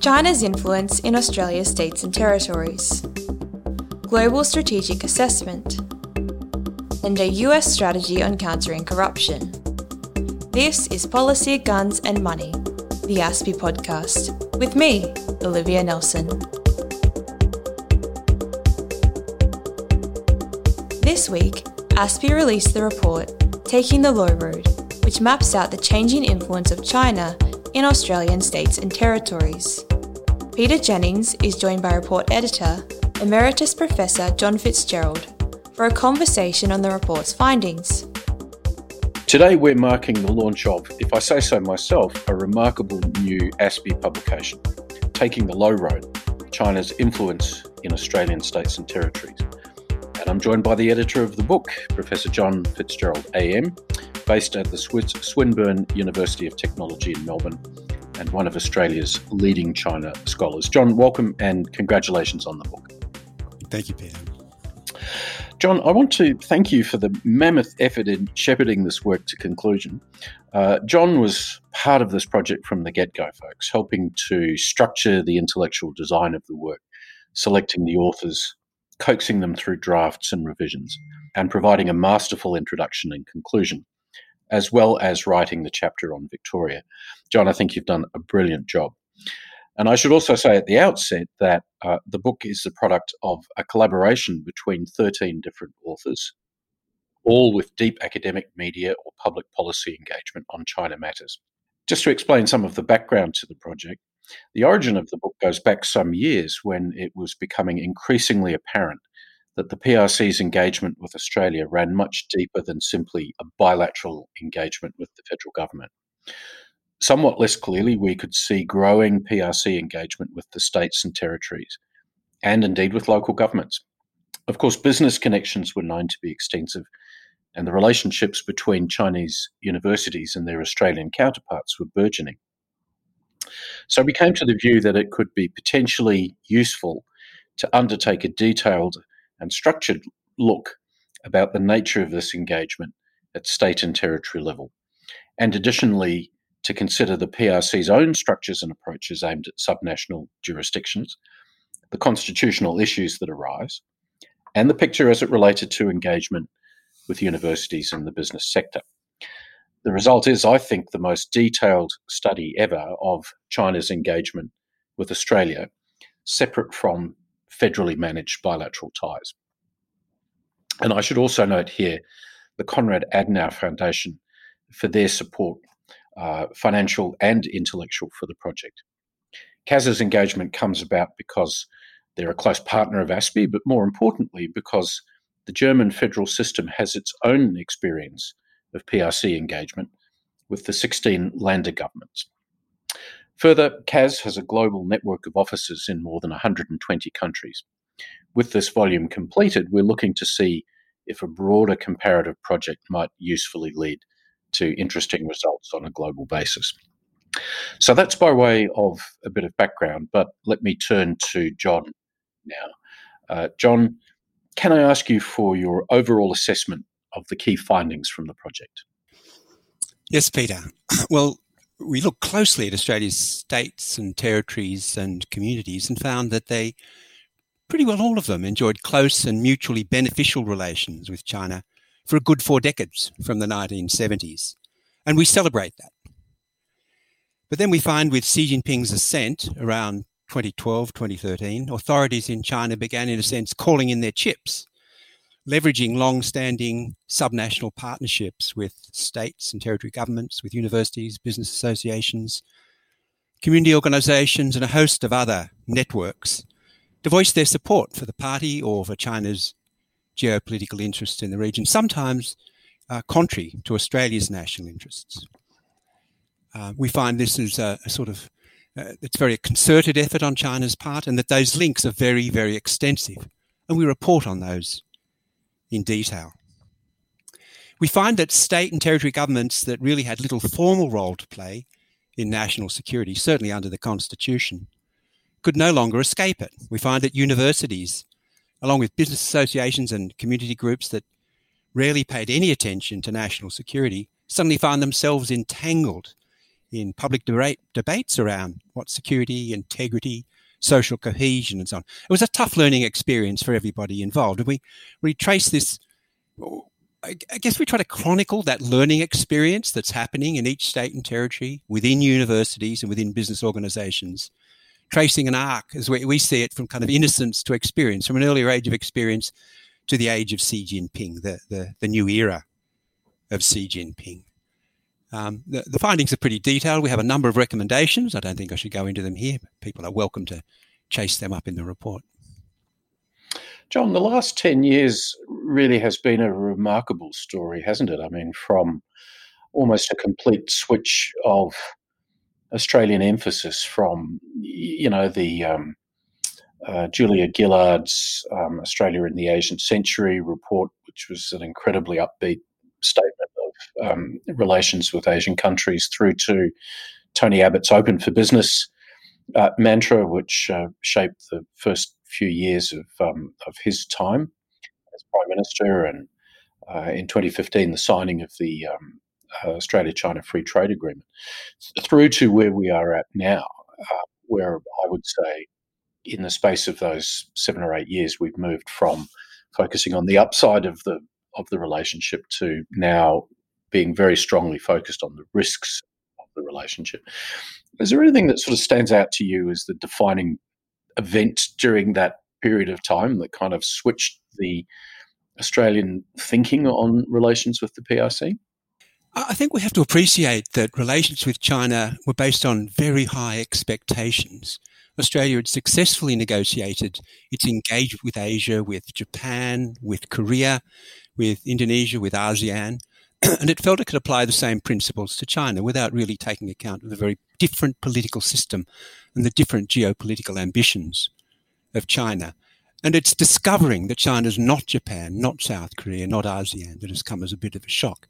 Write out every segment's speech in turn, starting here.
China's influence in Australia's states and territories, global strategic assessment, and a US strategy on countering corruption. This is Policy, Guns and Money, the ASPI podcast, with me, Olivia Nelson. This week, ASPI released the report Taking the Low Road, which maps out the changing influence of China in Australian states and territories. Peter Jennings is joined by report editor, Emeritus Professor John Fitzgerald, for a conversation on the report's findings. Today, we're marking the launch of, if I say so myself, a remarkable new ASPI publication, Taking the Low Road China's Influence in Australian States and Territories. And I'm joined by the editor of the book, Professor John Fitzgerald, AM, based at the Swinburne University of Technology in Melbourne and one of Australia's leading China scholars. John, welcome and congratulations on the book. Thank you, Peter. John, I want to thank you for the mammoth effort in shepherding this work to conclusion. Uh, John was part of this project from the get go, folks, helping to structure the intellectual design of the work, selecting the authors, coaxing them through drafts and revisions, and providing a masterful introduction and conclusion as well as writing the chapter on Victoria. John, I think you've done a brilliant job. And I should also say at the outset that uh, the book is the product of a collaboration between 13 different authors, all with deep academic, media, or public policy engagement on China matters. Just to explain some of the background to the project, the origin of the book goes back some years when it was becoming increasingly apparent that the PRC's engagement with Australia ran much deeper than simply a bilateral engagement with the federal government. Somewhat less clearly, we could see growing PRC engagement with the states and territories, and indeed with local governments. Of course, business connections were known to be extensive, and the relationships between Chinese universities and their Australian counterparts were burgeoning. So we came to the view that it could be potentially useful to undertake a detailed and structured look about the nature of this engagement at state and territory level, and additionally to consider the PRC's own structures and approaches aimed at subnational jurisdictions, the constitutional issues that arise, and the picture as it related to engagement with universities and the business sector. The result is, I think, the most detailed study ever of China's engagement with Australia, separate from federally managed bilateral ties. And I should also note here the Konrad Adenauer Foundation for their support, uh, financial and intellectual, for the project. KAS's engagement comes about because they're a close partner of ASPI, but more importantly, because the German federal system has its own experience of PRC engagement with the 16 Länder governments. Further, KAS has a global network of offices in more than 120 countries. With this volume completed, we're looking to see if a broader comparative project might usefully lead to interesting results on a global basis. So that's by way of a bit of background, but let me turn to John now. Uh, John, can I ask you for your overall assessment of the key findings from the project? Yes, Peter. Well, we looked closely at Australia's states and territories and communities and found that they, pretty well all of them, enjoyed close and mutually beneficial relations with China for a good four decades from the 1970s. And we celebrate that. But then we find with Xi Jinping's ascent around 2012, 2013, authorities in China began, in a sense, calling in their chips leveraging long standing subnational partnerships with states and territory governments, with universities, business associations, community organizations, and a host of other networks to voice their support for the party or for China's geopolitical interests in the region, sometimes uh, contrary to Australia's national interests. Uh, we find this is a, a sort of uh, it's very concerted effort on China's part, and that those links are very, very extensive. And we report on those in detail. We find that state and territory governments that really had little formal role to play in national security, certainly under the Constitution, could no longer escape it. We find that universities, along with business associations and community groups that rarely paid any attention to national security, suddenly find themselves entangled in public debate, debates around what security, integrity, social cohesion, and so on. It was a tough learning experience for everybody involved. And we retrace this. I guess we try to chronicle that learning experience that's happening in each state and territory within universities and within business organizations, tracing an arc as we, we see it from kind of innocence to experience, from an earlier age of experience to the age of Xi Jinping, the, the, the new era of Xi Jinping. Um, the, the, findings are pretty detailed. We have a number of recommendations. I don't think I should go into them here. People are welcome to chase them up in the report. John, the last 10 years really has been a remarkable story, hasn't it? I mean, from almost a complete switch of Australian emphasis from, you know, the um, uh, Julia Gillard's um, Australia in the Asian Century report, which was an incredibly upbeat statement um, relations with Asian countries through to Tony Abbott's Open for Business uh, mantra, which uh, shaped the first few years of, um, of his time as Prime Minister, and uh, in 2015, the signing of the um, uh, Australia China Free Trade Agreement, through to where we are at now, uh, where I would say in the space of those seven or eight years, we've moved from focusing on the upside of the of the relationship to now being very strongly focused on the risks of the relationship. Is there anything that sort of stands out to you as the defining event during that period of time that kind of switched the Australian thinking on relations with the PRC? I think we have to appreciate that relations with China were based on very high expectations. Australia had successfully negotiated its engagement with Asia, with Japan, with Korea, with Indonesia, with ASEAN. and it felt it could apply the same principles to China without really taking account of the very different political system and the different geopolitical ambitions of China. And it's discovering that China is not Japan, not South Korea, not ASEAN that has come as a bit of a shock.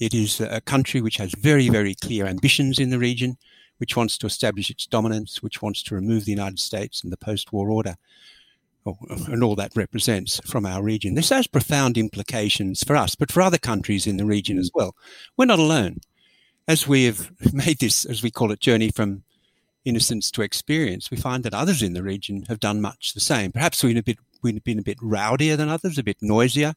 It is a country which has very, very clear ambitions in the region, which wants to establish its dominance, which wants to remove the United States and the post war order, and all that represents from our region. This has profound implications for us, but for other countries in the region as mm. well. We're not alone. As we have made this, as we call it, journey from innocence to experience, we find that others in the region have done much the same. Perhaps we've, a bit, been a bit rowdier than others, a bit noisier.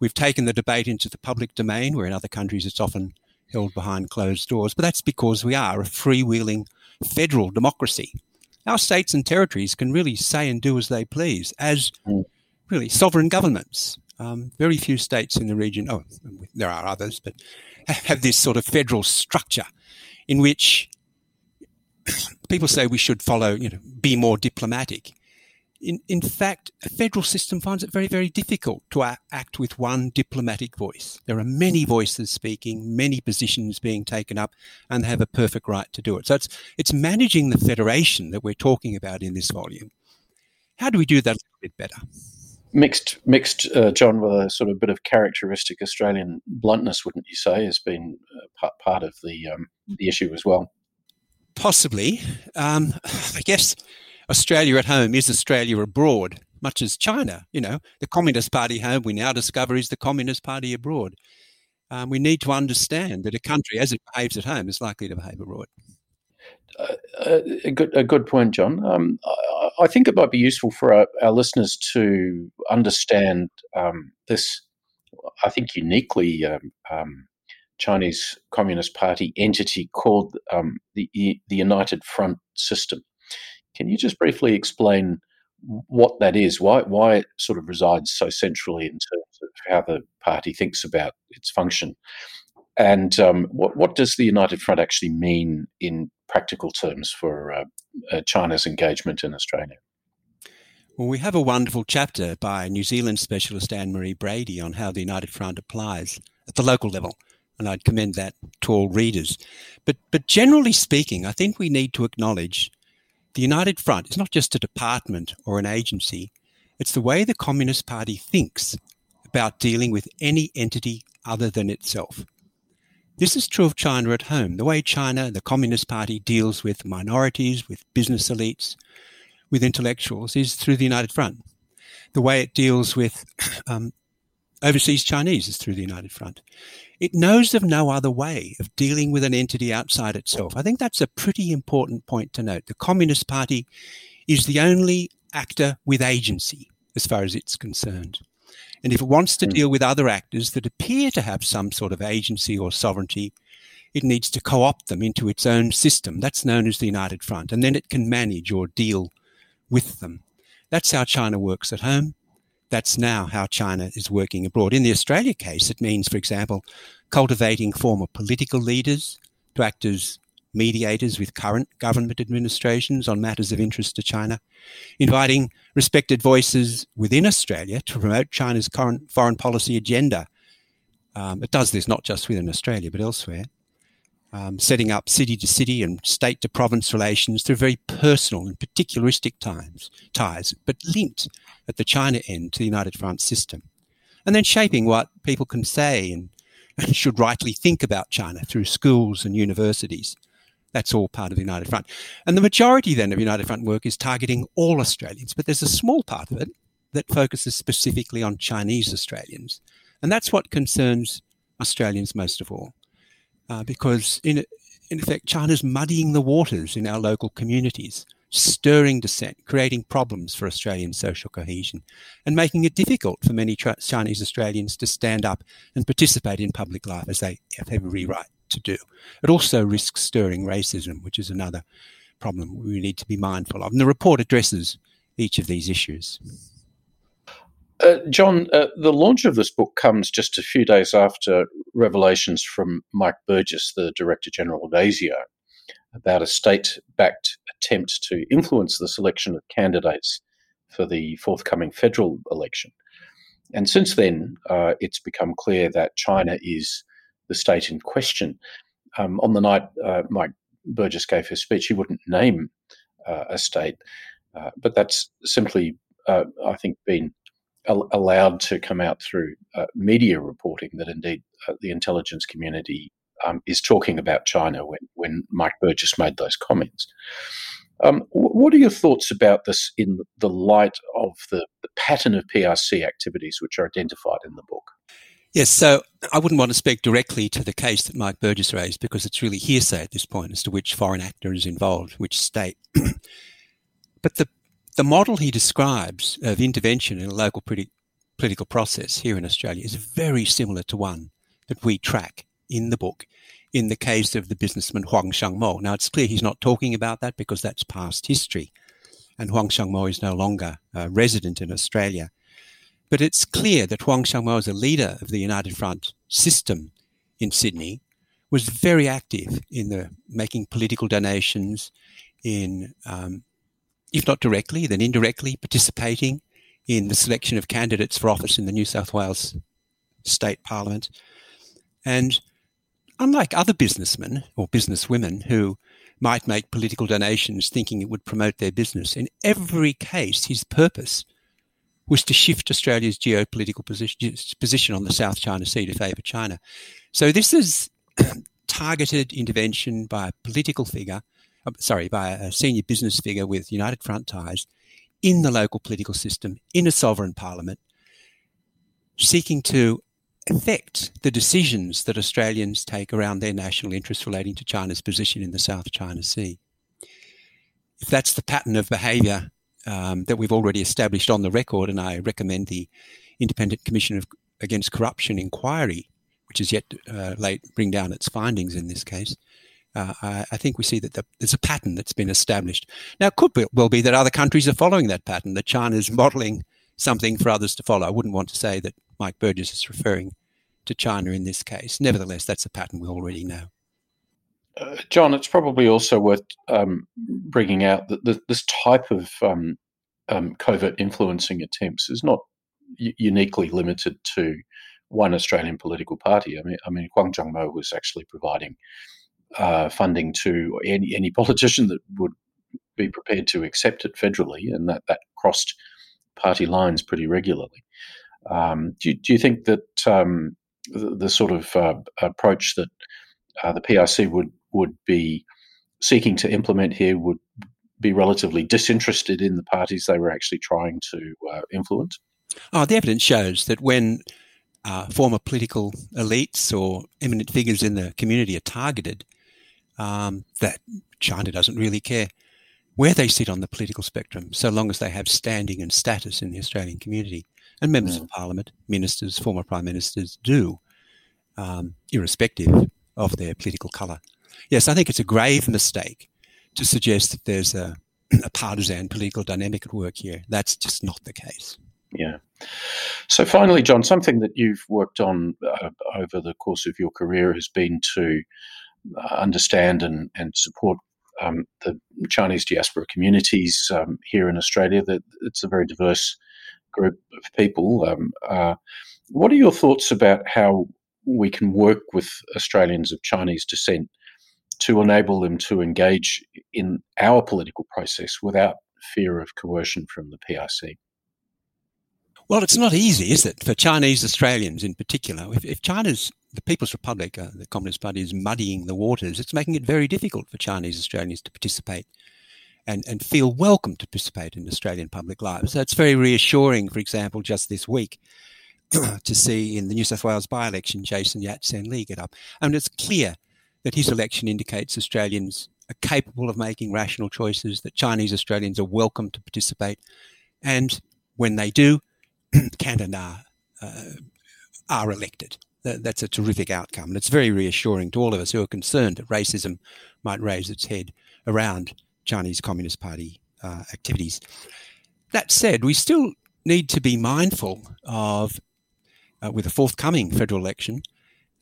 We've taken the debate into the public domain, where in other countries it's often held behind closed doors. But that's because we are a freewheeling federal democracy our states and territories can really say and do as they please as mm. really sovereign governments. Um, very few states in the region, oh, there are others, but have this sort of federal structure in which people say we should follow, you know, be more diplomatic in, in fact, a federal system finds it very, very difficult to act with one diplomatic voice. There are many voices speaking, many positions being taken up, and they have a perfect right to do it. So it's, it's managing the federation that we're talking about in this volume. How do we do that a little bit better? Mixed, mixed, uh, John, with a sort of bit of characteristic Australian bluntness, wouldn't you say, has been uh, part, part of the um, the issue as well. Possibly, um, I guess Australia at home is Australia abroad, much as China. You know, the Communist Party home we now discover is the Communist Party abroad. Um, we need to understand that a country, as it behaves at home, is likely to behave abroad. Uh, uh a good, a good point, John. Um, I, I, think it might be useful for our, our listeners to understand um, this. I think uniquely um, um Chinese Communist Party entity called um, the the United Front system. Can you just briefly explain what that is? Why why it sort of resides so centrally in terms of how the party thinks about its function, and um, what what does the United Front actually mean in practical terms for uh, uh, China's engagement in Australia? Well, we have a wonderful chapter by New Zealand specialist Anne Marie Brady on how the United Front applies at the local level, and I'd commend that to all readers. But but generally speaking, I think we need to acknowledge the United Front is not just a department or an agency, it's the way the Communist Party thinks about dealing with any entity other than itself. This is true of China at home, the way China, the Communist Party, deals with minorities, with business elites, with intellectuals, is through the United Front. The way it deals with um, overseas Chinese is through the United Front. It knows of no other way of dealing with an entity outside itself. I think that's a pretty important point to note. The Communist Party is the only actor with agency as far as it's concerned. And if it wants to hmm. deal with other actors that appear to have some sort of agency or sovereignty, it needs to co opt them into its own system. That's known as the United Front. And then it can manage or deal with them. That's how China works at home. That's now how China is working abroad. In the Australia case, it means, for example, cultivating former political leaders to act as mediators with current government administrations on matters of interest to China, inviting respected voices within Australia to promote China's current foreign policy agenda. Um, it does this not just within Australia, but elsewhere. Um, setting up city to city and state to province relations through very personal and particularistic times, ties, but linked at the China end to the United Front system. And then shaping what people can say and should rightly think about China through schools and universities. That's all part of the United Front. And the majority then of United Front work is targeting all Australians, but there's a small part of it that focuses specifically on Chinese Australians. And that's what concerns Australians most of all, uh, because in, in effect, China's muddying the waters in our local communities, stirring dissent, creating problems for Australian social cohesion, and making it difficult for many tra- Chinese Australians to stand up and participate in public life as they have every right to do. It also risks stirring racism, which is another problem we need to be mindful of. And the report addresses each of these issues. Uh, John, uh, the launch of this book comes just a few days after revelations from Mike Burgess, the Director General of ASIO, about a state backed attempt to influence the selection of candidates for the forthcoming federal election. And since then, uh, it's become clear that China is the state in question. Um, on the night uh, Mike Burgess gave his speech, he wouldn't name uh, a state, but that's simply, I think, been al- allowed to come out through uh, media reporting that indeed uh, the intelligence community um, is talking about China when, when Mike Burgess made those comments. Um, what are your thoughts about this in the light of the, the pattern of PRC activities which are identified in the book? Yes, so I wouldn't want to speak directly to the case that Mike Burgess raised because it's really hearsay at this point as to which foreign actor is involved, which state. but the the model he describes of intervention in a local politi- political process here in Australia is very similar to one that we track in the book in the case of the businessman Huang Xiangmo. Now, it's clear he's not talking about that because that's past history, and Huang Xiangmo is no longer a resident in Australia. But it's clear that Huang Xiangmo, as a leader of the United Front system in Sydney, was very active in the making political donations, in um, if not directly, then indirectly participating in the selection of candidates for office in the New South Wales State Parliament. And unlike other businessmen or businesswomen who might make political donations thinking it would promote their business, in every case, his purpose was to shift Australia's geopolitical position, position on the South China Sea to favour China. So this is targeted intervention by a political figure, sorry, by a senior business figure with United Front ties in the local political system, in a sovereign parliament, seeking to affect the decisions that Australians take around their national interests relating to China's position in the South China Sea. If that's the pattern of behaviour um, that we've already established on the record, and I recommend the Independent Commission of, Against Corruption inquiry, which is yet uh, late bring down its findings in this case. Uh, I, I, think we see that the, there's a pattern that's been established. Now, it could be, well be that other countries are following that pattern, that China is modelling something for others to follow. I wouldn't want to say that Mike Burgess is referring to China in this case. Nevertheless, that's a pattern we already know. Uh, John, it's probably also worth um, bringing out that the, this type of um, um, covert influencing attempts is not uniquely limited to one Australian political party. I mean, I mean, Huang Xiangmo was actually providing uh, funding to any any politician that would be prepared to accept it federally, and that that crossed party lines pretty regularly. Um, do, do, you think that um, the, the, sort of uh, approach that uh, the PRC would would be seeking to implement here would be relatively disinterested in the parties they were actually trying to uh, influence? Oh, the evidence shows that when uh, former political elites or eminent figures in the community are targeted, um, that China doesn't really care where they sit on the political spectrum, so long as they have standing and status in the Australian community. And members mm. of parliament, ministers, former prime ministers do, um, irrespective of their political colour. Yes, I think it's a grave mistake to suggest that there's a, a partisan political dynamic at work here. That's just not the case. Yeah. So finally, John, something that you've worked on uh, over the course of your career has been to understand and, and support um, the Chinese diaspora communities um, here in Australia. That it's a very diverse group of people. Um, uh, what are your thoughts about how we can work with Australians of Chinese descent to enable them to engage in our political process without fear of coercion from the PRC? Well, it's not easy, is it, for Chinese Australians in particular? If, if China's, the People's Republic, uh, the Communist Party, is muddying the waters, it's making it very difficult for Chinese Australians to participate and, and feel welcome to participate in Australian public life. So it's very reassuring, for example, just this week, to see in the New South Wales by election Jason Yat Sen Li get up. And it's clear that his election indicates Australians are capable of making rational choices, that Chinese Australians are welcome to participate. And when they do, Canada uh, are elected. That, that's a terrific outcome. And it's very reassuring to all of us who are concerned that racism might raise its head around Chinese Communist Party uh, activities. That said, we still need to be mindful of, uh, with a forthcoming federal election,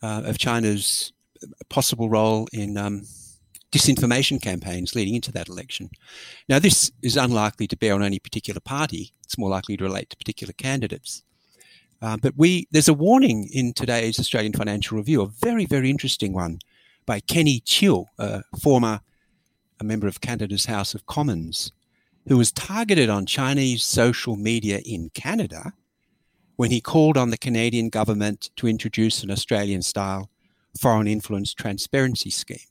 uh, of China's possible role in um, disinformation campaigns leading into that election. Now, this is unlikely to bear on any particular party. It's more likely to relate to particular candidates. Uh, but we there's a warning in today's Australian Financial Review, a very, very interesting one by Kenny Chiu, a former a member of Canada's House of Commons, who was targeted on Chinese social media in Canada when he called on the Canadian government to introduce an Australian style foreign influence transparency scheme.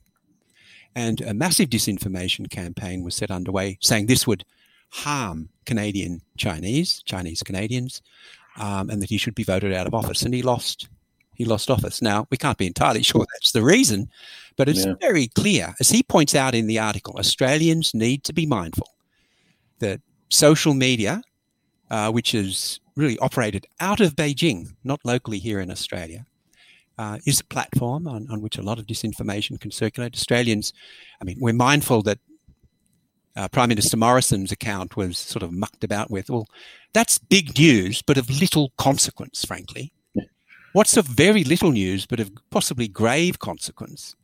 And a massive disinformation campaign was set underway saying this would harm Canadian Chinese, Chinese Canadians, um, and that he should be voted out of office. And he lost. He lost office. Now we can't be entirely sure that's the reason, but it's yeah. very clear, as he points out in the article, Australians need to be mindful that social media, uh, which is really operated out of Beijing, not locally here in Australia, uh, is a platform on, on which a lot of disinformation can circulate. Australians, I mean, we're mindful that uh, Prime Minister Morrison's account was sort of mucked about with. Well, that's big news, but of little consequence, frankly. What's of very little news, but of possibly grave consequence,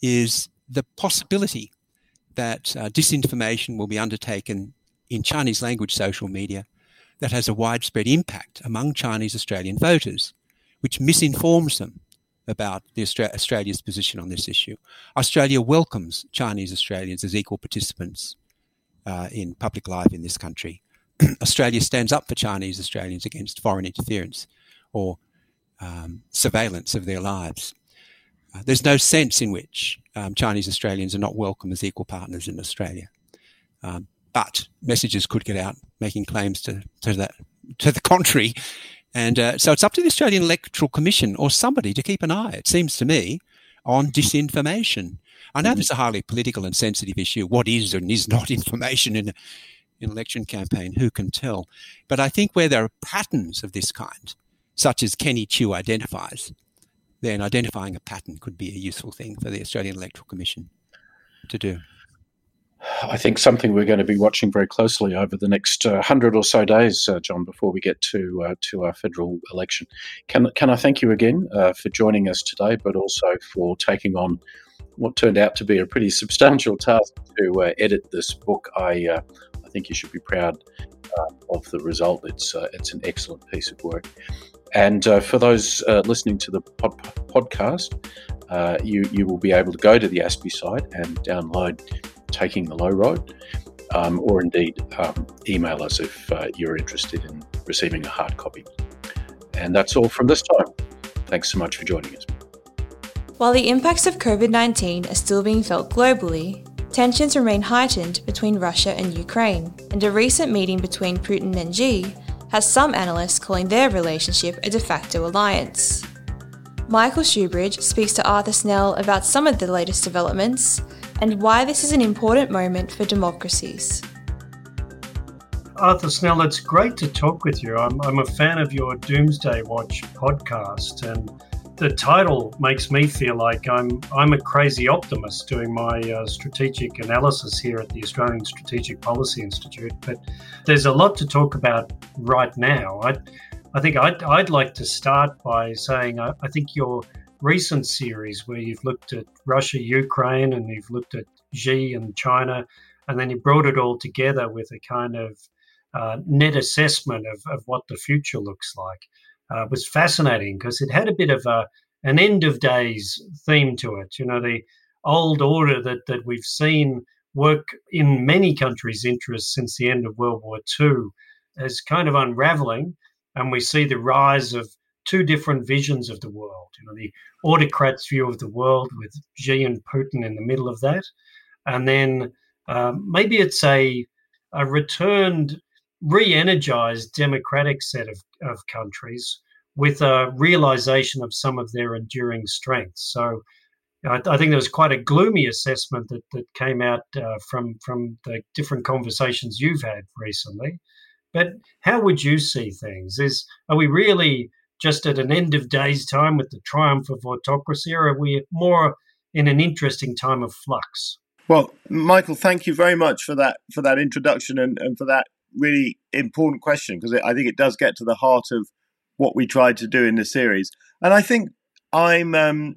is the possibility that uh, disinformation will be undertaken in Chinese language social media that has a widespread impact among Chinese Australian voters, which misinforms them about the Austra- Australia's position on this issue. Australia welcomes Chinese Australians as equal participants uh, in public life in this country. Australia stands up for Chinese Australians against foreign interference or um, surveillance of their lives. Uh, there's no sense in which um, Chinese Australians are not welcome as equal partners in Australia. Um, but messages could get out making claims to, to that to the contrary and uh, so it's up to the Australian Electoral Commission or somebody to keep an eye, it seems to me, on disinformation. I know mm-hmm. this is a highly political and sensitive issue. What is and is not information in, an election campaign? Who can tell? But I think where there are patterns of this kind, such as Kenny Chiu identifies, then identifying a pattern could be a useful thing for the Australian Electoral Commission to do. I think something we're going to be watching very closely over the next uh, hundred or so days, uh, John, before we get to uh, to our federal election. Can can I thank you again uh, for joining us today, but also for taking on what turned out to be a pretty substantial task to uh, edit this book. I uh, I think you should be proud of the result. It's it's an excellent piece of work. And for those listening to the pod- podcast, you you will be able to go to the ASPI site and download taking the low road, um, or indeed um, email us if uh, you're interested in receiving a hard copy. And that's all from this time. Thanks so much for joining us. While the impacts of COVID 19 are still being felt globally, tensions remain heightened between Russia and Ukraine, and a recent meeting between Putin and Xi has some analysts calling their relationship a de facto alliance. Michael Shoebridge speaks to Arthur Snell about some of the latest developments and why this is an important moment for democracies. Arthur Snell, it's great to talk with you. I'm, I'm a fan of your Doomsday Watch podcast, and the title makes me feel like I'm I'm a crazy optimist doing my uh, strategic analysis here at the Australian Strategic Policy Institute. But there's a lot to talk about right now. I I think I'd, I'd like to start by saying I, I think your recent series where you've looked at Russia, Ukraine, and you've looked at Xi and China, and then you brought it all together with a kind of uh, net assessment of, of what the future looks like uh, was fascinating because it had a bit of a an end of days theme to it. You know, the old order that that we've seen work in many countries' interests since the end of World War II is kind of unraveling, and we see the rise of two different visions of the world. You know, the autocrat's view of the world with Xi and Putin in the middle of that, and then um, maybe it's a a returned re-energized democratic set of, of countries with a realization of some of their enduring strengths. So I, I think there was quite a gloomy assessment that, that came out uh, from from the different conversations you've had recently. But how would you see things? Is are we really just at an end of days time with the triumph of autocracy, or are we more in an interesting time of flux? Well, Michael, thank you very much for that for that introduction and, and for that really important question because I think it does get to the heart of what we tried to do in the series. And I think I'm um,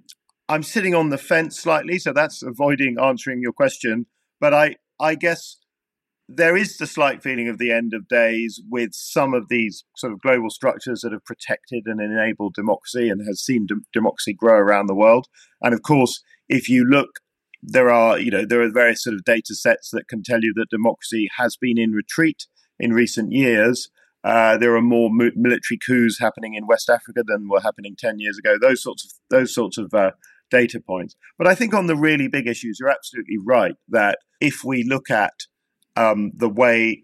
I'm sitting on the fence slightly, so that's avoiding answering your question. But I I guess there is the slight feeling of the end of days with some of these sort of global structures that have protected and enabled democracy and has seen de- democracy grow around the world. And of course, if you look, there are you know there are various sort of data sets that can tell you that democracy has been in retreat in recent years. Uh, there are more military coups happening in West Africa than were happening ten years ago. Those sorts of those sorts of uh, data points. But I think on the really big issues, you're absolutely right that if we look at um, the way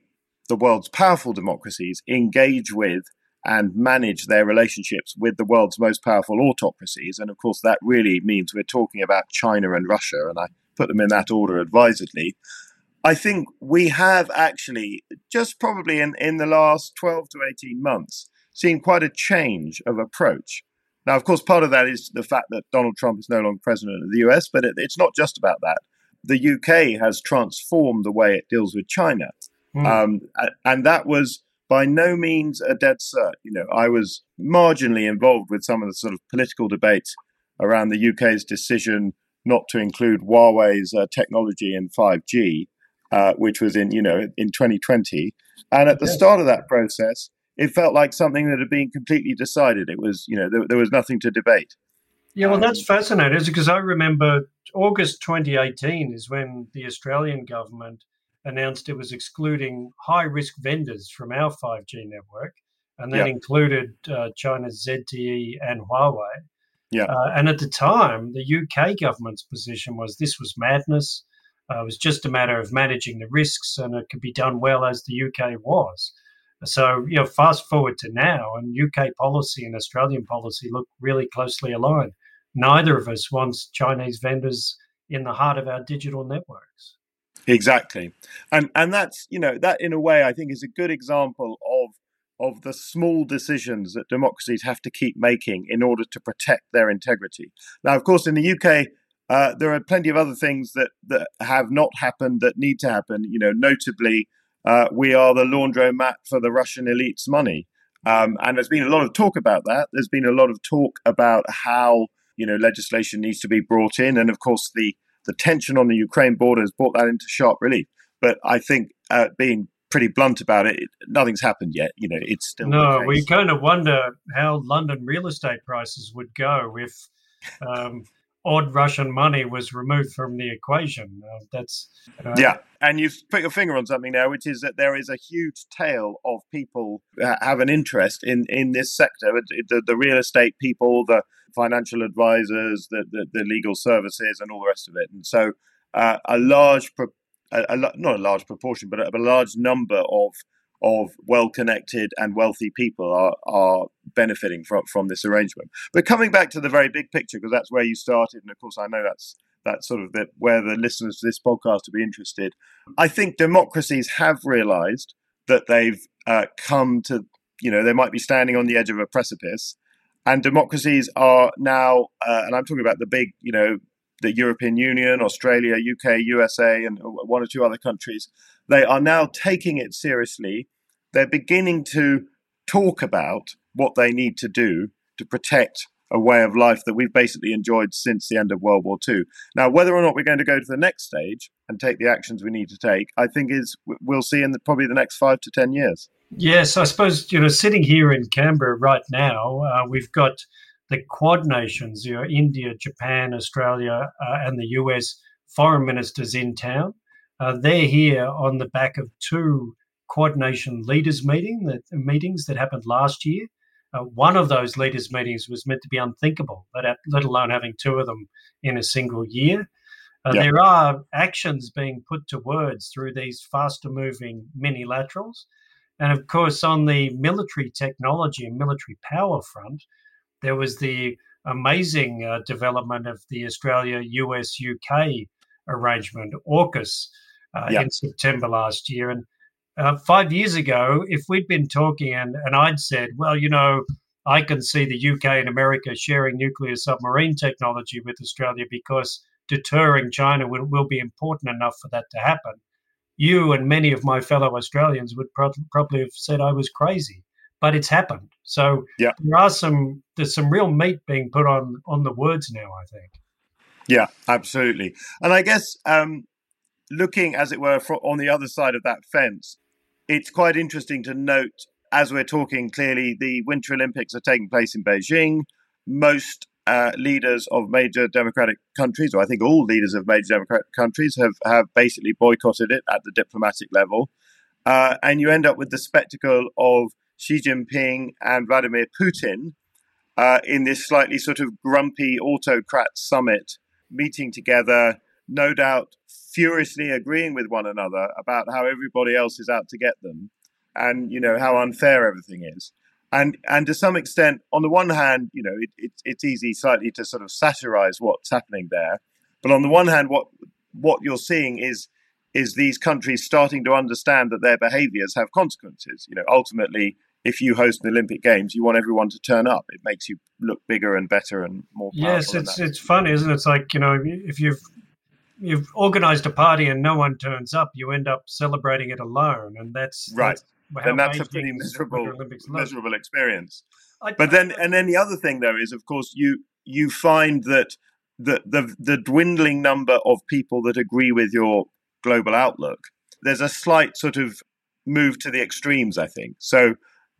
the world's powerful democracies engage with and manage their relationships with the world's most powerful autocracies, and of course that really means we're talking about China and Russia, and I put them in that order advisedly. I think we have actually, just probably in, in the last 12 to 18 months, seen quite a change of approach. Now, of course, part of that is the fact that Donald Trump is no longer president of the US, but it, it's not just about that. The UK has transformed the way it deals with China. Mm. Um, and that was by no means a dead cert. You know, I was marginally involved with some of the sort of political debates around the UK's decision not to include Huawei's uh, technology in 5G uh, which was in you know in 2020. And at the yes. start of that process, it felt like something that had been completely decided. It was you know there, there was nothing to debate. Yeah, well, that's fascinating because I remember August 2018 is when the Australian government announced it was excluding high risk vendors from our 5G network, and that included uh, China's ZTE and Huawei. Yeah. Uh, and at the time, the UK government's position was this was madness. Uh, it was just a matter of managing the risks, and it could be done well as the UK was. So, you know, fast forward to now, and UK policy and Australian policy look really closely aligned. Neither of us wants Chinese vendors in the heart of our digital networks. Exactly, and and that's you know that in a way I think is a good example of of the small decisions that democracies have to keep making in order to protect their integrity. Now, of course, in the UK, uh, there are plenty of other things that, that have not happened that need to happen. You know, notably, uh, we are the laundromat for the Russian elite's money. Um, and there's been a lot of talk about that. There's been a lot of talk about how you know legislation needs to be brought in, and of course the the tension on the Ukraine border has brought that into sharp relief. But I think uh, being pretty blunt about it, nothing's happened yet. You know, it's still no. We kind of wonder how London real estate prices would go if um, odd Russian money was removed from the equation. Uh, that's uh, yeah, and you've put your finger on something there, which is that there is a huge tail of people have an interest in in this sector. The, the real estate people, the financial advisors, the, the, the legal services, and all the rest of it. And so, uh, a large, a, a, not a large proportion, but a, a large number of of well-connected and wealthy people are are benefiting from from this arrangement. But coming back to the very big picture, because that's where you started, and of course I know that's that's sort of the, where the listeners to this podcast will be interested. I think democracies have realised that they've uh, come to, you know, they might be standing on the edge of a precipice, and democracies are now, uh, and I'm talking about the big, you know, the European Union, Australia, UK, USA, and one or two other countries, they are now taking it seriously. They're beginning to talk about what they need to do to protect a way of life that we've basically enjoyed since the end of World War II. Now, whether or not we're going to go to the next stage and take the actions we need to take, I think is we'll see in the, probably the next five to ten years. Yes, I suppose you know, sitting here in Canberra right now, uh, we've got the Quad nations, you know, India, Japan, Australia, uh, and the US foreign ministers in town. Uh, they're here on the back of two Quad nation leaders meeting that meetings that happened last year. Uh, one of those leaders meetings was meant to be unthinkable, let, let alone having two of them in a single year. Uh, There are actions being put to words through these faster moving minilaterals. And of course, on the military technology and military power front, there was the amazing uh, development of the Australia US UK arrangement, AUKUS, uh, in September last year. And uh, five years ago, if we'd been talking and, and I'd said, well, you know, I can see the UK and America sharing nuclear submarine technology with Australia because deterring China will, will be important enough for that to happen. You and many of my fellow Australians would pro- probably have said I was crazy but it's happened. So yeah. there are some there's some real meat being put on on the words now. I think. Yeah, absolutely. And I guess um, looking, as it were, on the other side of that fence, it's quite interesting to note as we're talking. Clearly, the Winter Olympics are taking place in Beijing. Most uh, leaders of major democratic countries, or I think all leaders of major democratic countries, have, have basically boycotted it at the diplomatic level. Uh, and you end up with the spectacle of Xi Jinping and Vladimir Putin uh, in this slightly sort of grumpy autocrat summit, meeting together, no doubt furiously agreeing with one another about how everybody else is out to get them and, you know, how unfair everything is. And, and to some extent, on the one hand, you know, it, it, it's easy slightly to sort of satirize what's happening there. But on the one hand, what what you're seeing is is these countries starting to understand that their behaviors have consequences. You know, ultimately, if you host the Olympic Games, you want everyone to turn up. It makes you look bigger and better and more. Yes, it's it's fun, isn't it? It's like you know, if you've you've organized a party and no one turns up, you end up celebrating it alone, and that's right. That's and that's a pretty miserable miserable experience. I, but then, and then the other thing though is, of course, you you find that the the the dwindling number of people that agree with your global outlook. There's a slight sort of move to the extremes, I think. So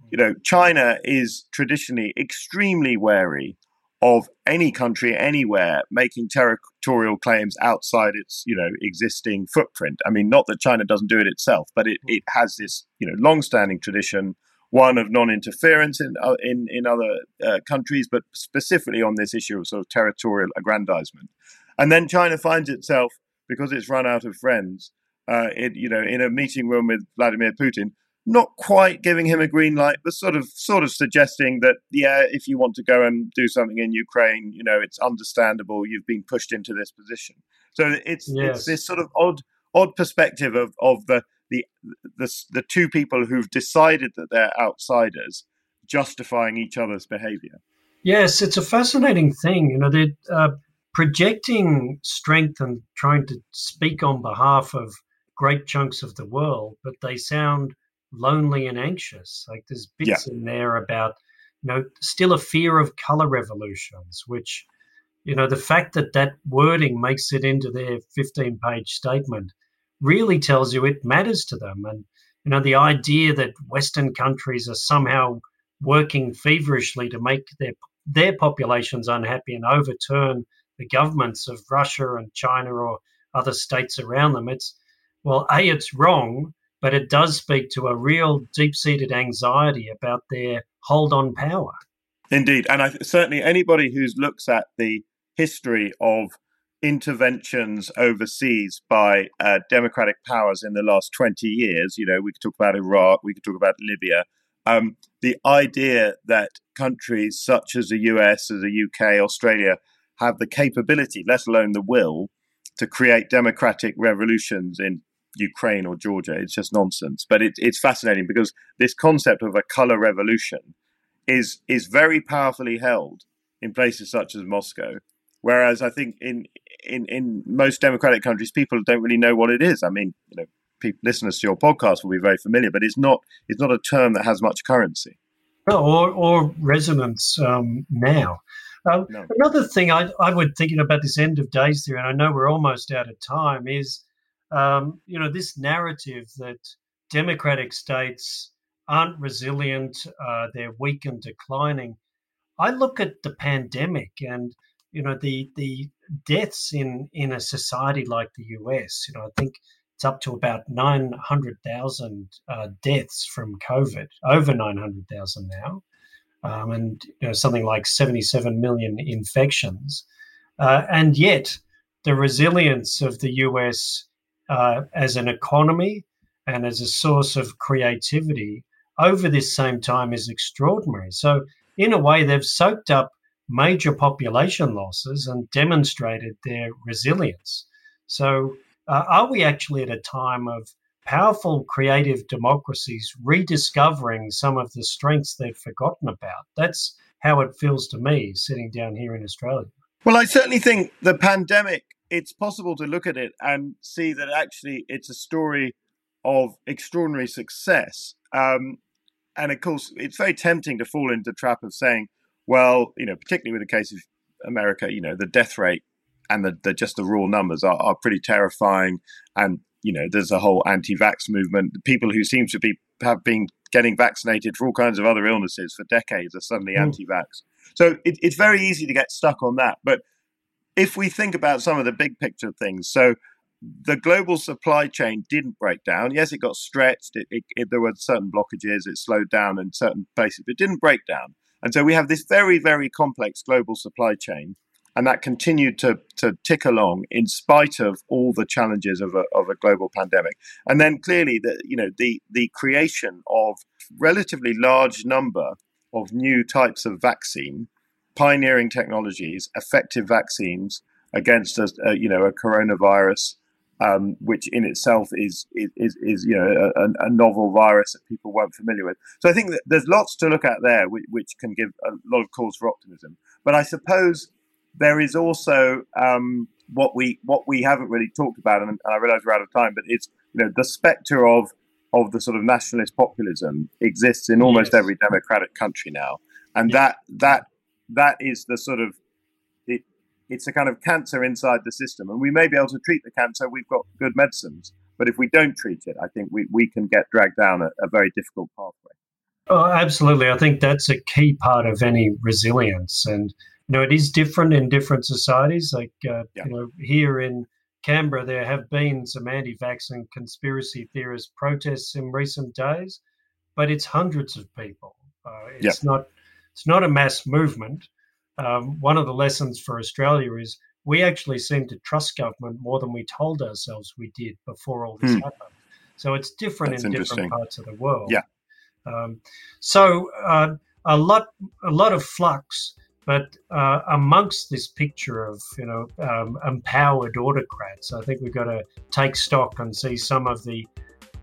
you know, China is traditionally extremely wary of any country anywhere making territorial claims outside its you know existing footprint. I mean, not that China doesn't do it itself, but it, it has this you know long-standing tradition, one of non-interference in uh, in in other uh, countries, but specifically on this issue of sort of territorial aggrandizement. And then China finds itself because it's run out of friends. Uh, it, you know, in a meeting room with Vladimir Putin, not quite giving him a green light, but sort of sort of suggesting that yeah, if you want to go and do something in Ukraine, you know, it's understandable. You've been pushed into this position. So it's yes. it's this sort of odd odd perspective of of the the the the two people who've decided that they're outsiders justifying each other's behavior. Yes, it's a fascinating thing. You know, they're uh, projecting strength and trying to speak on behalf of great chunks of the world, but they sound lonely and anxious. Like there's bits yeah. in there about, you know, still a fear of color revolutions, which, you know, the fact that that wording makes it into their 15 page statement really tells you it matters to them. And, you know, the idea that Western countries are somehow working feverishly to make their their populations unhappy and overturn the governments of Russia and China or other states around them. It's well, a it's wrong, but it does speak to a real deep seated anxiety about their hold on power. Indeed. And I, certainly anybody who looks at the history of interventions overseas by uh, democratic powers in the last 20 years, you know, we could talk about Iraq, we could talk about Libya. Um, the idea that countries such as the US, as the UK, Australia have the capability, let alone the will, to create democratic revolutions in Ukraine or Georgia, it's just nonsense. But it, it's fascinating because this concept of a color revolution is is very powerfully held in places such as Moscow. Whereas I think in in in most democratic countries, people don't really know what it is. I mean, you know, people, listeners to your podcast will be very familiar, but it's not it's not a term that has much currency. or or resonance um, now. Um, no. Another thing I, I would thinking about this end of days theory, and I know we're almost out of time, is um, you know this narrative that democratic states aren't resilient, uh, they're weak and declining. I look at the pandemic and you know the the deaths in in a society like the US. You know, I think it's up to about nine hundred thousand uh, deaths from COVID, over nine hundred thousand now, um, and you know, something like seventy seven million infections, uh, and yet the resilience of the US uh, as an economy and as a source of creativity over this same time is extraordinary. So, in a way, they've soaked up major population losses and demonstrated their resilience. So, uh, are we actually at a time of powerful creative democracies rediscovering some of the strengths they've forgotten about? That's how it feels to me sitting down here in Australia. Well, I certainly think the pandemic, it's possible to look at it and see that actually it's a story of extraordinary success. Um, and of course, it's very tempting to fall into the trap of saying, well, you know, particularly with the case of America, you know, the death rate and the, the just the raw numbers are, are pretty terrifying. And you know, there's a whole anti-vax movement. People who seem to be have been getting vaccinated for all kinds of other illnesses for decades are suddenly mm. anti-vax. So it, it's very easy to get stuck on that. But if we think about some of the big picture things, so the global supply chain didn't break down. Yes, it got stretched. It, it, it, there were certain blockages. It slowed down in certain places, but it didn't break down. And so we have this very, very complex global supply chain, and that continued to, to tick along in spite of all the challenges of a, of a global pandemic. And then clearly, the you know the the creation of relatively large number of new types of vaccine, pioneering technologies, effective vaccines against a, a you know a coronavirus um, which in itself is is, is you know a, a, novel virus that people weren't familiar with. So I think that there's lots to look at there, which, which can give a lot of cause for optimism. But I suppose there is also um, what we what we haven't really talked about, and I realise we're out of time, but it's you know the spectre of of the sort of nationalist populism exists in almost yes. every democratic country now, and yeah. that that that is the sort of it, it's a kind of cancer inside the system. And we may be able to treat the cancer, we've got good medicines. But if we don't treat it, I think we, we can get dragged down a, a very difficult pathway. Oh, absolutely. I think that's a key part of any resilience. And, you know, it is different in different societies. Like, uh, yeah. you know, here in Canberra, there have been some anti vax and conspiracy theorist protests in recent days, but it's hundreds of people. Uh, it's yeah. not it's not a mass movement um, one of the lessons for Australia is we actually seem to trust government more than we told ourselves we did before all this hmm. happened. So it's different That's in different parts of the world. Yeah. Um, so uh, a lot, a lot of flux, but uh, amongst this picture of you know um, empowered autocrats, I think we've got to take stock and see some of the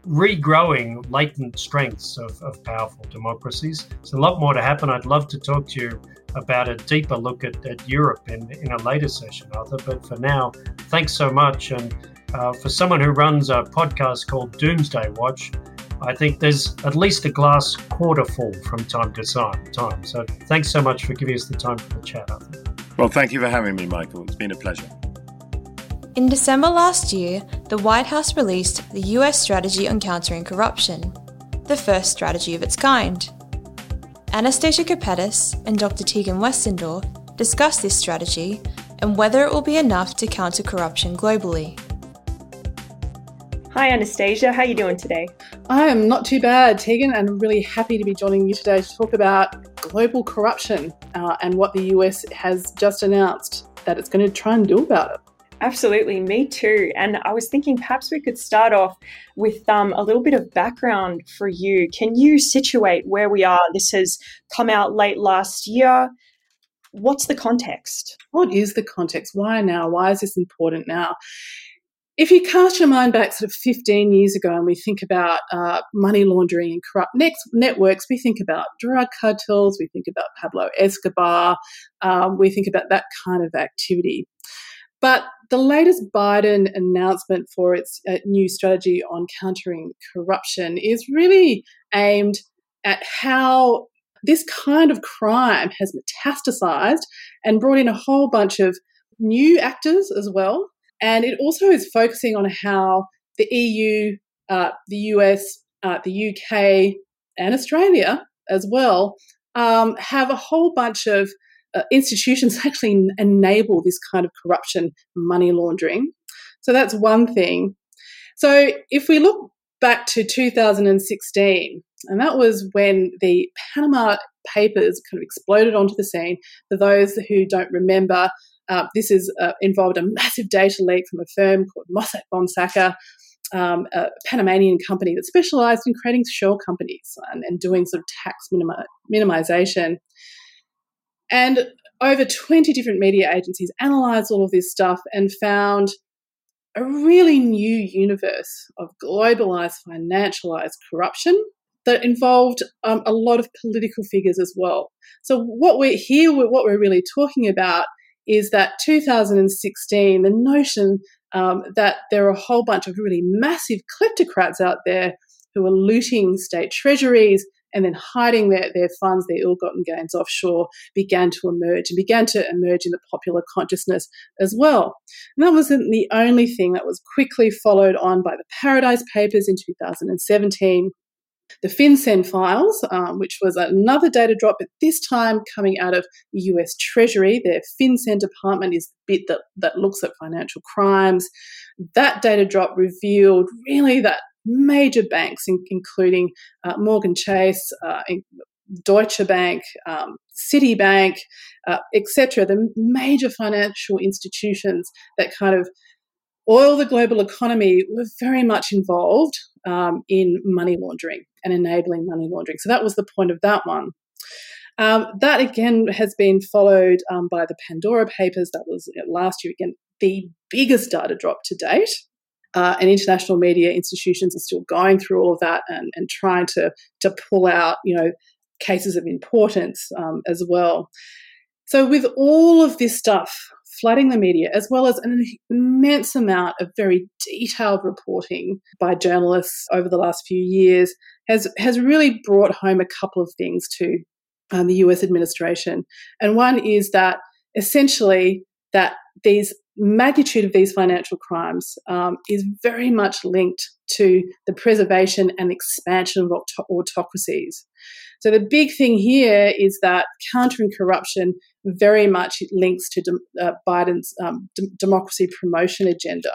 regrowing latent strengths of, of powerful democracies. There's a lot more to happen. I'd love to talk to you about a deeper look at, at Europe in, in a later session, Arthur. But for now, thanks so much. And uh, for someone who runs a podcast called Doomsday Watch, I think there's at least a glass quarter full from time to time. So thanks so much for giving us the time for the chat, Arthur. Well, thank you for having me, Michael. It's been a pleasure. In December last year, the White House released the US Strategy on Countering Corruption, the first strategy of its kind. Anastasia Kapetis and Dr. Tegan Westendorf discuss this strategy and whether it will be enough to counter corruption globally. Hi Anastasia, how are you doing today? I am not too bad, Tegan, and I'm really happy to be joining you today to talk about global corruption uh, and what the US has just announced that it's going to try and do about it. Absolutely, me too. And I was thinking perhaps we could start off with um, a little bit of background for you. Can you situate where we are? This has come out late last year. What's the context? What is the context? Why now? Why is this important now? If you cast your mind back sort of 15 years ago and we think about uh, money laundering and corrupt networks, we think about drug cartels, we think about Pablo Escobar, um, we think about that kind of activity. But the latest Biden announcement for its uh, new strategy on countering corruption is really aimed at how this kind of crime has metastasized and brought in a whole bunch of new actors as well. And it also is focusing on how the EU, uh, the US, uh, the UK, and Australia as well um, have a whole bunch of uh, institutions actually enable this kind of corruption, money laundering. So that's one thing. So if we look back to 2016, and that was when the Panama Papers kind of exploded onto the scene. For those who don't remember, uh, this has uh, involved a massive data leak from a firm called Mossack Fonseca, um, a Panamanian company that specialized in creating shell companies and, and doing sort of tax minimi- minimization. And over 20 different media agencies analyzed all of this stuff and found a really new universe of globalized, financialized corruption that involved um, a lot of political figures as well. So what we're here, what we're really talking about is that 2016, the notion um, that there are a whole bunch of really massive kleptocrats out there who are looting state treasuries and then hiding their, their funds, their ill gotten gains offshore, began to emerge and began to emerge in the popular consciousness as well. And that wasn't the only thing that was quickly followed on by the Paradise Papers in 2017 the FinCEN files, um, which was another data drop, but this time coming out of the US Treasury. Their FinCEN department is the bit that, that looks at financial crimes. That data drop revealed really that major banks, in, including uh, Morgan Chase, uh, Deutsche Bank, um, Citibank, uh, etc., the major financial institutions that kind of oil the global economy were very much involved um, in money laundering and enabling money laundering. So that was the point of that one. Um, that again has been followed um, by the Pandora Papers. That was last year again the biggest data drop to date. Uh, and international media institutions are still going through all of that and, and trying to to pull out you know cases of importance um, as well. So with all of this stuff flooding the media, as well as an immense amount of very detailed reporting by journalists over the last few years, has, has really brought home a couple of things to um, the US administration. And one is that essentially that these magnitude of these financial crimes um, is very much linked to the preservation and expansion of aut- autocracies. So the big thing here is that countering corruption very much links to de- uh, Biden's um, democracy promotion agenda.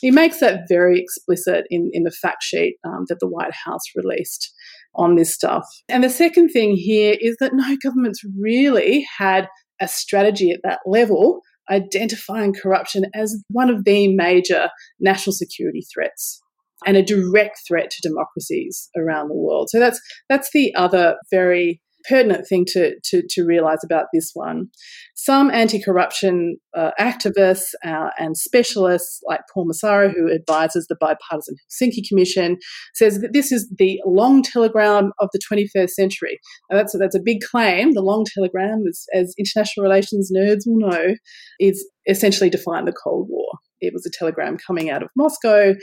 He makes that very explicit in, in the fact sheet um, that the White House released on this stuff. And the second thing here is that no government's really had a strategy at that level identifying corruption as one of the major national security threats and a direct threat to democracies around the world. So that's that's the other very pertinent thing to, to, to realize about this one. Some anti corruption uh, activists uh, and specialists, like Paul Massaro, who advises the Bipartisan Helsinki Commission, says that this is the long telegram of the 21st century. Now that's, that's a big claim. The long telegram, as, as international relations nerds will know, is essentially defined the Cold War. It was a telegram coming out of Moscow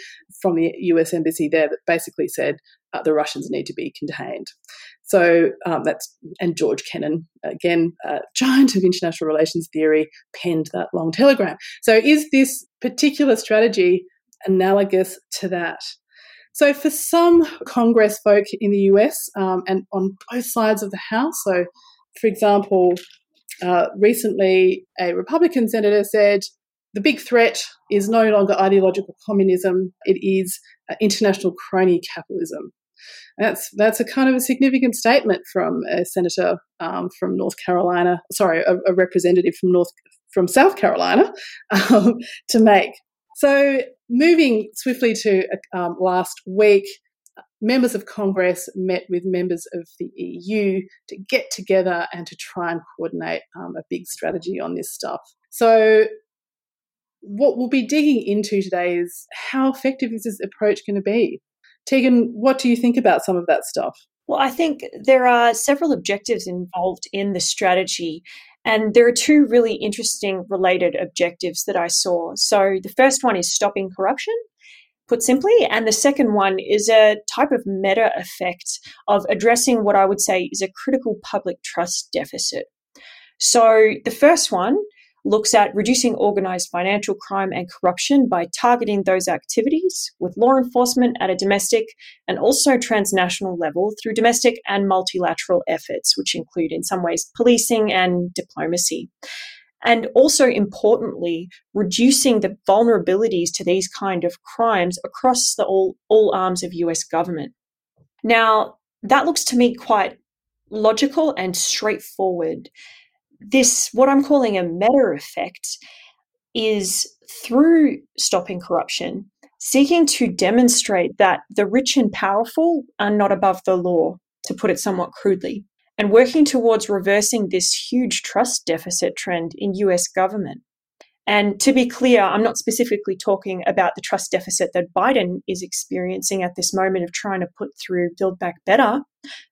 from the US Embassy there that basically said uh, the Russians need to be contained. So um, that's, and George Kennan, again, a giant of international relations theory, penned that long telegram. So is this particular strategy analogous to that? So for some Congress folk in the US um, and on both sides of the House, so for example, uh, recently a Republican senator said the big threat is no longer ideological communism, it is uh, international crony capitalism. That's that's a kind of a significant statement from a senator um, from North Carolina. Sorry, a, a, representative from North from South Carolina um, to make. So moving swiftly to um, last week, members of Congress met with members of the EU to get together and to try and coordinate um, a big strategy on this stuff. So, what we'll be digging into today is how effective is this approach going to be? Tegan, what do you think about some of that stuff? Well, I think there are several objectives involved in the strategy. And there are two really interesting related objectives that I saw. So the first one is stopping corruption, put simply. And the second one is a type of meta effect of addressing what I would say is a critical public trust deficit. So the first one looks at reducing organized financial crime and corruption by targeting those activities with law enforcement at a domestic and also transnational level through domestic and multilateral efforts, which include, in some ways, policing and diplomacy and also importantly reducing the vulnerabilities to these kind of crimes across the all, all arms of US government. Now, that looks to me quite logical and straightforward. This, what I'm calling a meta effect, is through stopping corruption, seeking to demonstrate that the rich and powerful are not above the law, to put it somewhat crudely and working towards reversing this huge trust deficit trend in US government. And to be clear, I'm not specifically talking about the trust deficit that Biden is experiencing at this moment of trying to put through Build Back Better,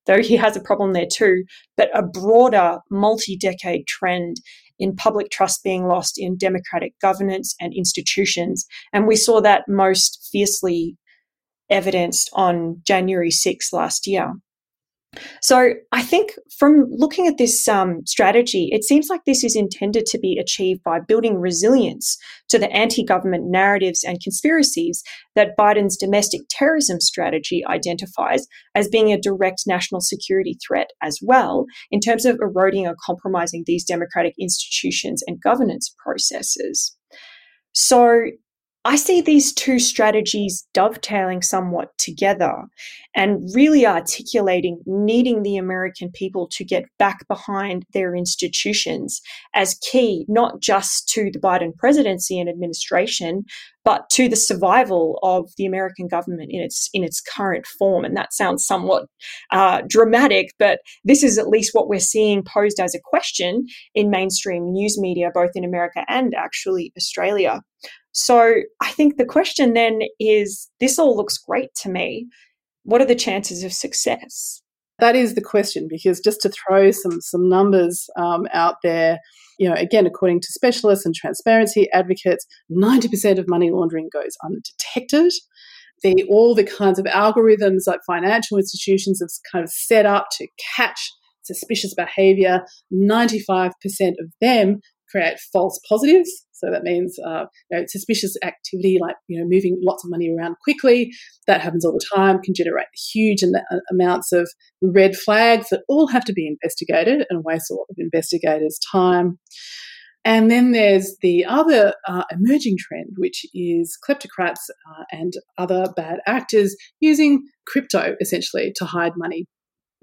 though he has a problem there too, but a broader multi decade trend in public trust being lost in democratic governance and institutions. And we saw that most fiercely evidenced on January 6 last year. So I think from looking at this um, strategy, it seems like this is intended to be achieved by building resilience to the anti government narratives and conspiracies that Biden's domestic terrorism strategy identifies as being a direct national security threat as well, in terms of eroding or compromising these democratic institutions and governance processes. So I see these two strategies dovetailing somewhat together and really articulating needing the American people to get back behind their institutions as key, not just to the Biden presidency and administration, but to the survival of the American government in its in its current form. And that sounds somewhat uh, dramatic, but this is at least what we're seeing posed as a question in mainstream news media, both in America and actually Australia. So I think the question then is this all looks great to me. What are the chances of success? That is the question, because just to throw some some numbers um, out there, you know, again, according to specialists and transparency advocates, ninety percent of money laundering goes undetected. The all the kinds of algorithms that financial institutions have kind of set up to catch suspicious five percent of them create false positives. So that means uh, you know, suspicious activity, like you know, moving lots of money around quickly. That happens all the time. Can generate huge uh, amounts of red flags that all have to be investigated and waste a lot of investigators' time. And then there's the other uh, emerging trend, which is kleptocrats uh, and other bad actors using crypto essentially to hide money.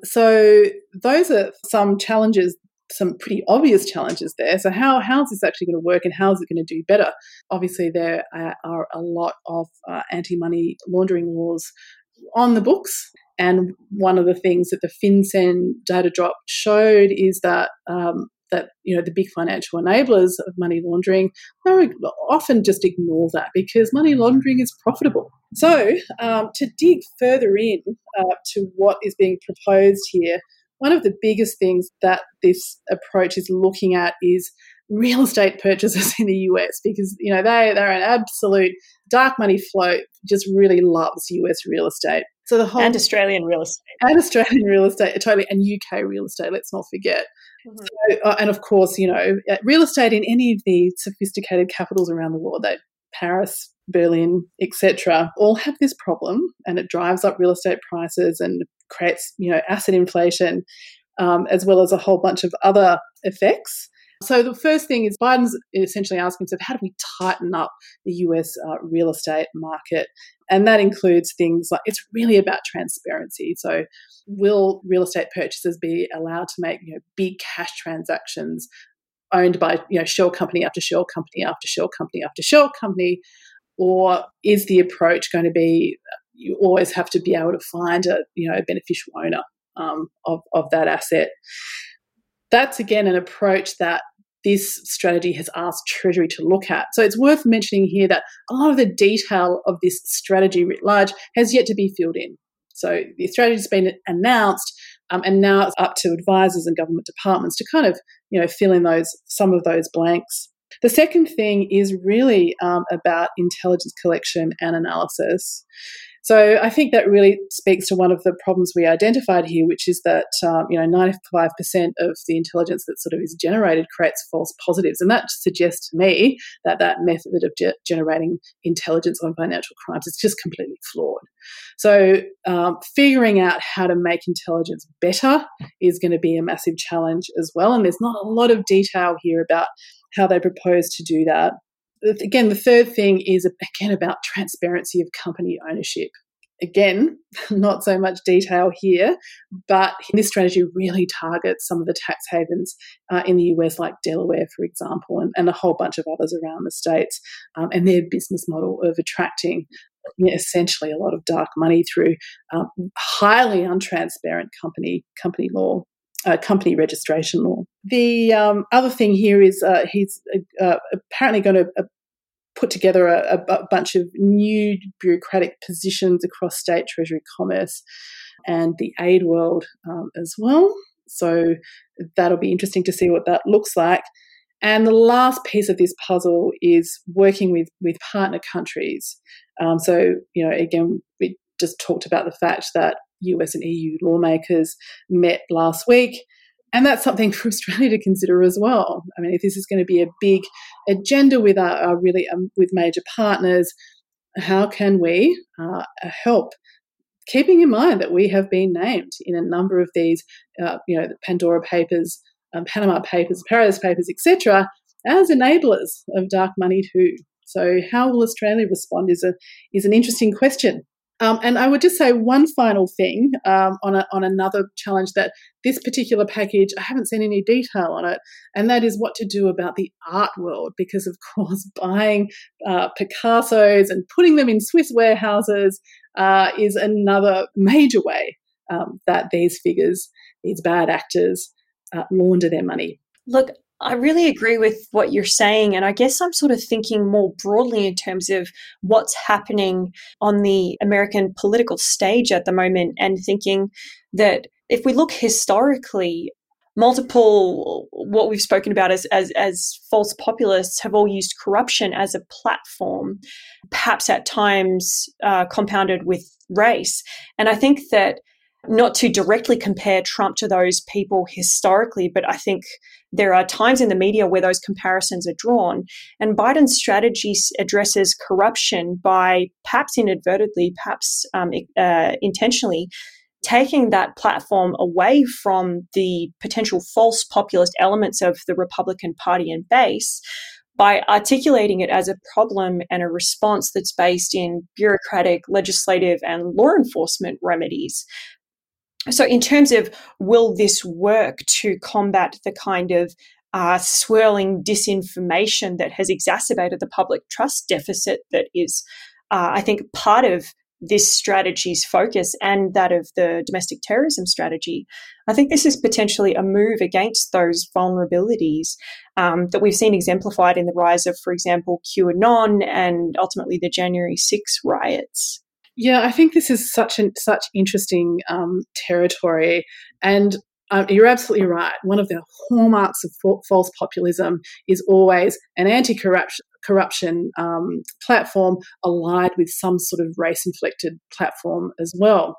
So those are some challenges some pretty obvious challenges there. So how how is this actually going to work, and how is it going to do better? Obviously, there are a lot of uh, anti-money laundering laws on the books, and one of the things that the FinCEN data drop showed is that. Um, that you know the big financial enablers of money laundering often just ignore that because money laundering is profitable. So um, to dig further in uh, to what is being proposed here, one of the biggest things that this approach is looking at is real estate purchases in the US because you know they they're an absolute dark money flow just really loves US real estate. So the whole and Australian real estate and Australian real estate totally and UK real estate. Let's not forget. Mm-hmm. So, uh, and of course, you know, uh, real estate in any of the sophisticated capitals around the world, that Paris, Berlin, etc., all have this problem, and it drives up real estate prices and creates you know asset inflation um, as well as a whole bunch of other effects. So the first thing is Biden's essentially asking himself, how do we tighten up the US uh, real estate market? And that includes things like it's really about transparency. So will real estate purchasers be allowed to make you know, big cash transactions owned by you know shell company after shell company after shell company after shell company? Or is the approach going to be you always have to be able to find a you know a beneficial owner um, of, of that asset? That's again an approach that this strategy has asked Treasury to look at. So it's worth mentioning here that a lot of the detail of this strategy writ large has yet to be filled in. So the strategy has been announced, um, and now it's up to advisors and government departments to kind of you know fill in those some of those blanks. The second thing is really um, about intelligence collection and analysis. So I think that really speaks to one of the problems we identified here, which is that um, you know 95% of the intelligence that sort of is generated creates false positives, and that suggests to me that that method of ge- generating intelligence on financial crimes is just completely flawed. So um, figuring out how to make intelligence better is going to be a massive challenge as well, and there's not a lot of detail here about how they propose to do that again, the third thing is again about transparency of company ownership. Again, not so much detail here, but this strategy really targets some of the tax havens uh, in the US, like Delaware, for example, and, and, a whole bunch of others around the states, um, and their business model of attracting you know, essentially a lot of dark money through um, highly untransparent company company law uh, company registration law. The um, other thing here is uh, he's uh, apparently going to uh, put together a, a, bunch of new bureaucratic positions across state treasury commerce and the aid world um, as well. So that'll be interesting to see what that looks like. And the last piece of this puzzle is working with, with partner countries. Um, so, you know, again, we just talked about the fact that US and EU lawmakers met last week. And that's something for Australia to consider as well. I mean, if this is going to be a big agenda with our, our really um, with major partners, how can we uh, help? Keeping in mind that we have been named in a number of these, uh, you know, the Pandora Papers, um, Panama Papers, Paradise Papers, etc., as enablers of dark money too. So, how will Australia respond is a is an interesting question. Um, and I would just say one final thing um, on, a, on another challenge that this particular package, I haven't seen any detail on it, and that is what to do about the art world, because of course, buying uh, Picassos and putting them in Swiss warehouses uh, is another major way um, that these figures, these bad actors, uh, launder their money. Look, I really agree with what you're saying. And I guess I'm sort of thinking more broadly in terms of what's happening on the American political stage at the moment and thinking that if we look historically, multiple what we've spoken about as, as as false populists have all used corruption as a platform perhaps at times uh, compounded with race and i think that not to directly compare Trump to those people historically, but I think there are times in the media where those comparisons are drawn. And Biden's strategy addresses corruption by perhaps inadvertently, perhaps um, uh, intentionally, taking that platform away from the potential false populist elements of the Republican Party and base by articulating it as a problem and a response that's based in bureaucratic, legislative, and law enforcement remedies so, in terms of will this work to combat the kind of uh, swirling disinformation that has exacerbated the public trust deficit that is, uh, I think, part of this strategy's focus and that of the domestic terrorism strategy. I think this is potentially a move against those vulnerabilities um, that we've seen exemplified in the rise of, for example, QAnon and ultimately the January 6 riots. Yeah, I think this is such an, such interesting um, territory, and um, you're absolutely right. One of the hallmarks of false populism is always an anti-corruption corruption um, platform allied with some sort of race-inflected platform as well.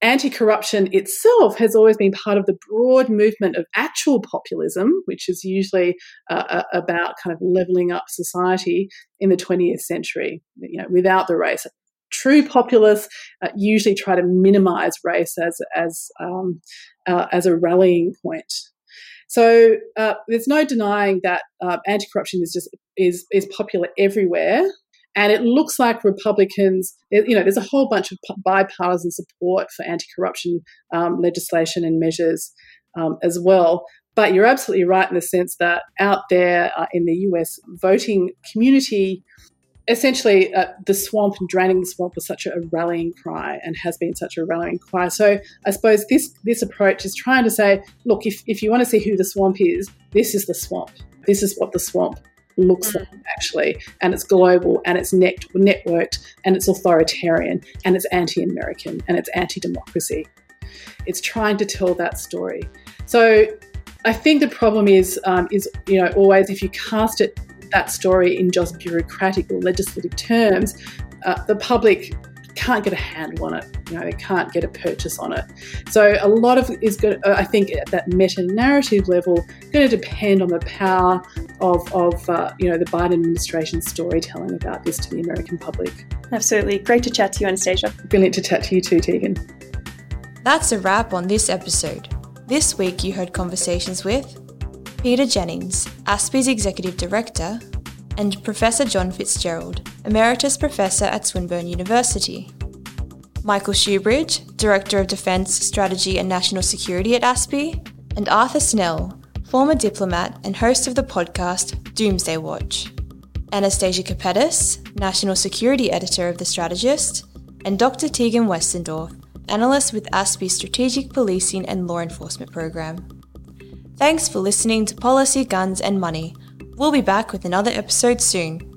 Anti-corruption itself has always been part of the broad movement of actual populism, which is usually uh, about kind of leveling up society in the 20th century. You know, without the race true populists uh, usually try to minimize race as as um, uh, as a rallying point. So uh, there's no denying that uh, anti-corruption is just is is popular everywhere, and it looks like Republicans, you know, there's a whole bunch of bipartisan support for anti-corruption um, legislation and measures um, as well. But you're absolutely right in the sense that out there uh, in the US voting community, essentially uh, the swamp and draining the swamp was such a rallying cry and has been such a rallying cry. So I suppose this this approach is trying to say, look, if, if you want to see who the swamp is, this is the swamp. This is what the swamp looks mm. like actually and it's global and it's net- networked and it's authoritarian and it's anti-american and it's anti-democracy it's trying to tell that story so I think the problem is um, is you know always if you cast it that story in just bureaucratic or legislative terms, uh, the public can't get a handle on it. You know, they can't get a purchase on it. So a lot of is going. To, I think at that meta narrative level, going to depend on the power of of uh, you know the Biden administration storytelling about this to the American public. Absolutely, great to chat to you, Anastasia. Brilliant to chat to you too, Tegan. That's a wrap on this episode. This week you heard conversations with Peter Jennings, ASPI's Executive Director, and Professor John Fitzgerald, Emeritus Professor at Swinburne University. Michael Shoebridge, Director of Defence Strategy and National Security at ASPI, and Arthur Snell, former diplomat and host of the podcast Doomsday Watch. Anastasia Kapetis, National Security Editor of The Strategist, and Dr. Tegan Westendorf, analyst with ASPI's Strategic Policing and Law Enforcement Program. Thanks for listening to Policy, Guns and Money. We'll be back with another episode soon.